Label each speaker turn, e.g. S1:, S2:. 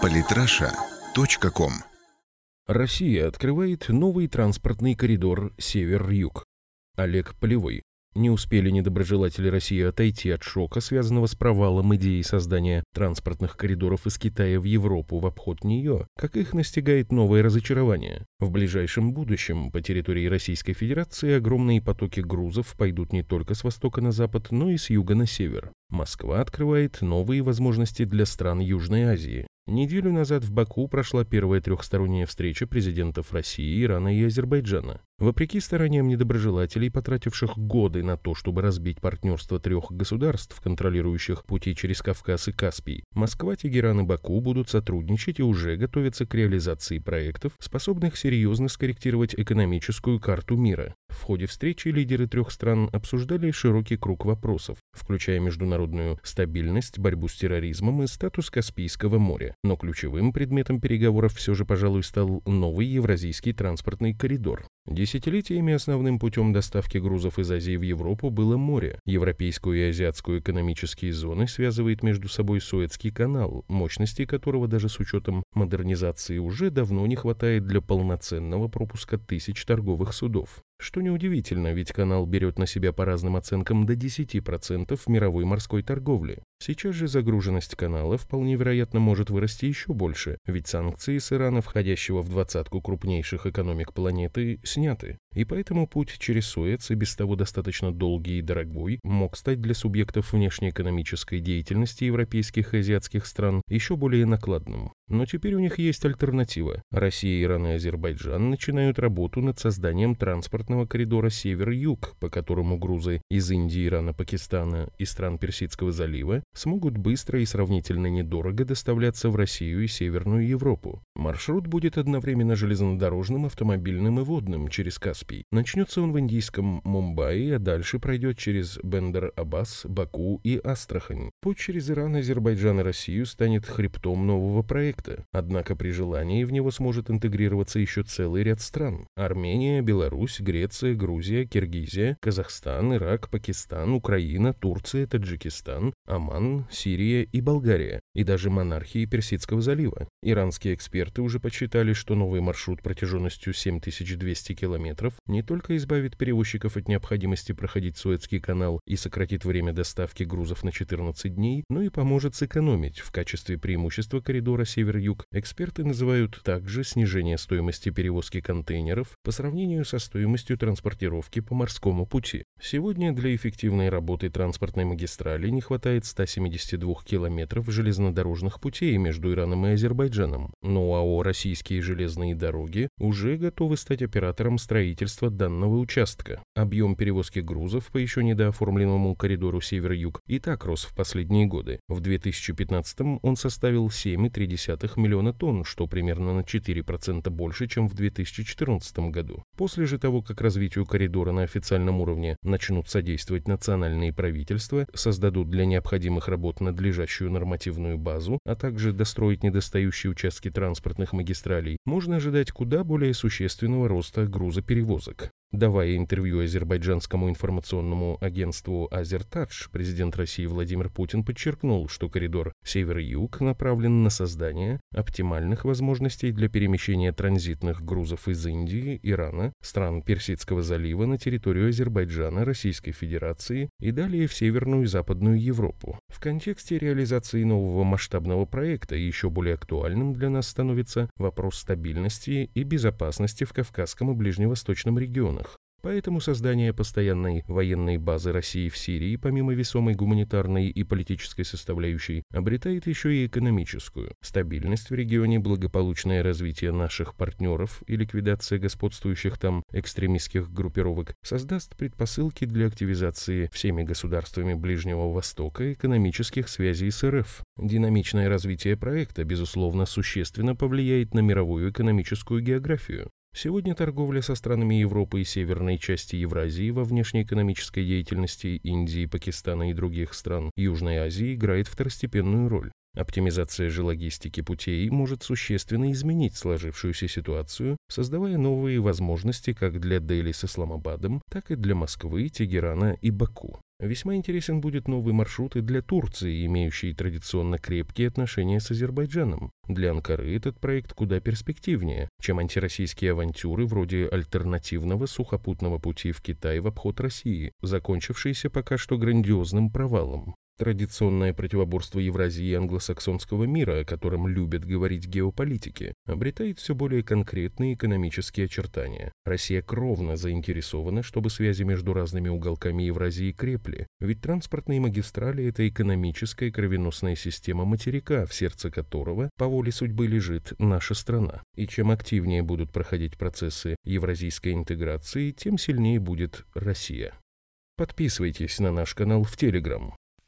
S1: Политраша.ком
S2: Россия открывает новый транспортный коридор Север-Юг. Олег Полевой. Не успели недоброжелатели России отойти от шока, связанного с провалом идеи создания транспортных коридоров из Китая в Европу в обход нее, как их настигает новое разочарование. В ближайшем будущем по территории Российской Федерации огромные потоки грузов пойдут не только с востока на запад, но и с юга на север. Москва открывает новые возможности для стран Южной Азии. Неделю назад в Баку прошла первая трехсторонняя встреча президентов России, Ирана и Азербайджана. Вопреки стараниям недоброжелателей, потративших годы на то, чтобы разбить партнерство трех государств, контролирующих пути через Кавказ и Каспий, Москва, Тегеран и Баку будут сотрудничать и уже готовятся к реализации проектов, способных серьезно скорректировать экономическую карту мира. В ходе встречи лидеры трех стран обсуждали широкий круг вопросов, включая международную стабильность, борьбу с терроризмом и статус Каспийского моря. Но ключевым предметом переговоров все же, пожалуй, стал новый евразийский транспортный коридор. Десятилетиями основным путем доставки грузов из Азии в Европу было море. Европейскую и азиатскую экономические зоны связывает между собой Суэцкий канал, мощности которого даже с учетом модернизации уже давно не хватает для полноценного пропуска тысяч торговых судов. Что неудивительно, ведь канал берет на себя по разным оценкам до 10% мировой морской торговли. Сейчас же загруженность канала вполне вероятно может вырасти еще больше, ведь санкции с Ирана, входящего в двадцатку крупнейших экономик планеты, сняты. И поэтому путь через Суэц, и без того достаточно долгий и дорогой, мог стать для субъектов внешнеэкономической деятельности европейских и азиатских стран еще более накладным. Но теперь у них есть альтернатива. Россия, Иран и Азербайджан начинают работу над созданием транспортного коридора север-юг, по которому грузы из Индии, Ирана, Пакистана и стран Персидского залива смогут быстро и сравнительно недорого доставляться в Россию и Северную Европу. Маршрут будет одновременно железнодорожным, автомобильным и водным через Каспий. Начнется он в индийском Мумбаи, а дальше пройдет через Бендер-Аббас, Баку и Астрахань. Путь через Иран, Азербайджан и Россию станет хребтом нового проекта. Однако при желании в него сможет интегрироваться еще целый ряд стран. Армения, Беларусь, Греция, Грузия, Киргизия, Казахстан, Ирак, Пакистан, Украина, Турция, Таджикистан, Оман, Сирия и Болгария. И даже монархии Персидского залива. Иранские эксперты уже подсчитали, что новый маршрут протяженностью 7200 километров не только избавит перевозчиков от необходимости проходить Суэцкий канал и сократит время доставки грузов на 14 дней, но и поможет сэкономить. В качестве преимущества коридора север-юг эксперты называют также снижение стоимости перевозки контейнеров по сравнению со стоимостью транспортировки по морскому пути. Сегодня для эффективной работы транспортной магистрали не хватает 172 километров железнодорожных путей между Ираном и Азербайджаном, но АО «Российские железные дороги» уже готовы стать оператором строительства данного участка. Объем перевозки грузов по еще недооформленному коридору север-юг и так рос в последние годы. В 2015 он составил 7,3 миллиона тонн, что примерно на 4% больше, чем в 2014 году. После же того, как развитию коридора на официальном уровне начнут содействовать национальные правительства, создадут для необходимых работ надлежащую нормативную базу, а также достроить недостающие участки транспортных магистралей, можно ожидать куда более существенного роста грузоперевозок вузик. Давая интервью азербайджанскому информационному агентству «Азертадж», президент России Владимир Путин подчеркнул, что коридор север-юг направлен на создание оптимальных возможностей для перемещения транзитных грузов из Индии, Ирана, стран Персидского залива на территорию Азербайджана, Российской Федерации и далее в Северную и Западную Европу. В контексте реализации нового масштабного проекта еще более актуальным для нас становится вопрос стабильности и безопасности в Кавказском и Ближневосточном регионах. Поэтому создание постоянной военной базы России в Сирии, помимо весомой гуманитарной и политической составляющей, обретает еще и экономическую. Стабильность в регионе, благополучное развитие наших партнеров и ликвидация господствующих там экстремистских группировок создаст предпосылки для активизации всеми государствами Ближнего Востока экономических связей с РФ. Динамичное развитие проекта, безусловно, существенно повлияет на мировую экономическую географию. Сегодня торговля со странами Европы и северной части Евразии во внешнеэкономической деятельности Индии, Пакистана и других стран Южной Азии играет второстепенную роль. Оптимизация же логистики путей может существенно изменить сложившуюся ситуацию, создавая новые возможности как для Дели с Исламабадом, так и для Москвы, Тегерана и Баку. Весьма интересен будет новый маршрут и для Турции, имеющий традиционно крепкие отношения с Азербайджаном. Для Анкары этот проект куда перспективнее, чем антироссийские авантюры вроде альтернативного сухопутного пути в Китай в обход России, закончившиеся пока что грандиозным провалом. Традиционное противоборство Евразии и англосаксонского мира, о котором любят говорить геополитики, обретает все более конкретные экономические очертания. Россия кровно заинтересована, чтобы связи между разными уголками Евразии крепли, ведь транспортные магистрали – это экономическая кровеносная система материка, в сердце которого по воле судьбы лежит наша страна. И чем активнее будут проходить процессы евразийской интеграции, тем сильнее будет Россия. Подписывайтесь на наш канал в Телеграм.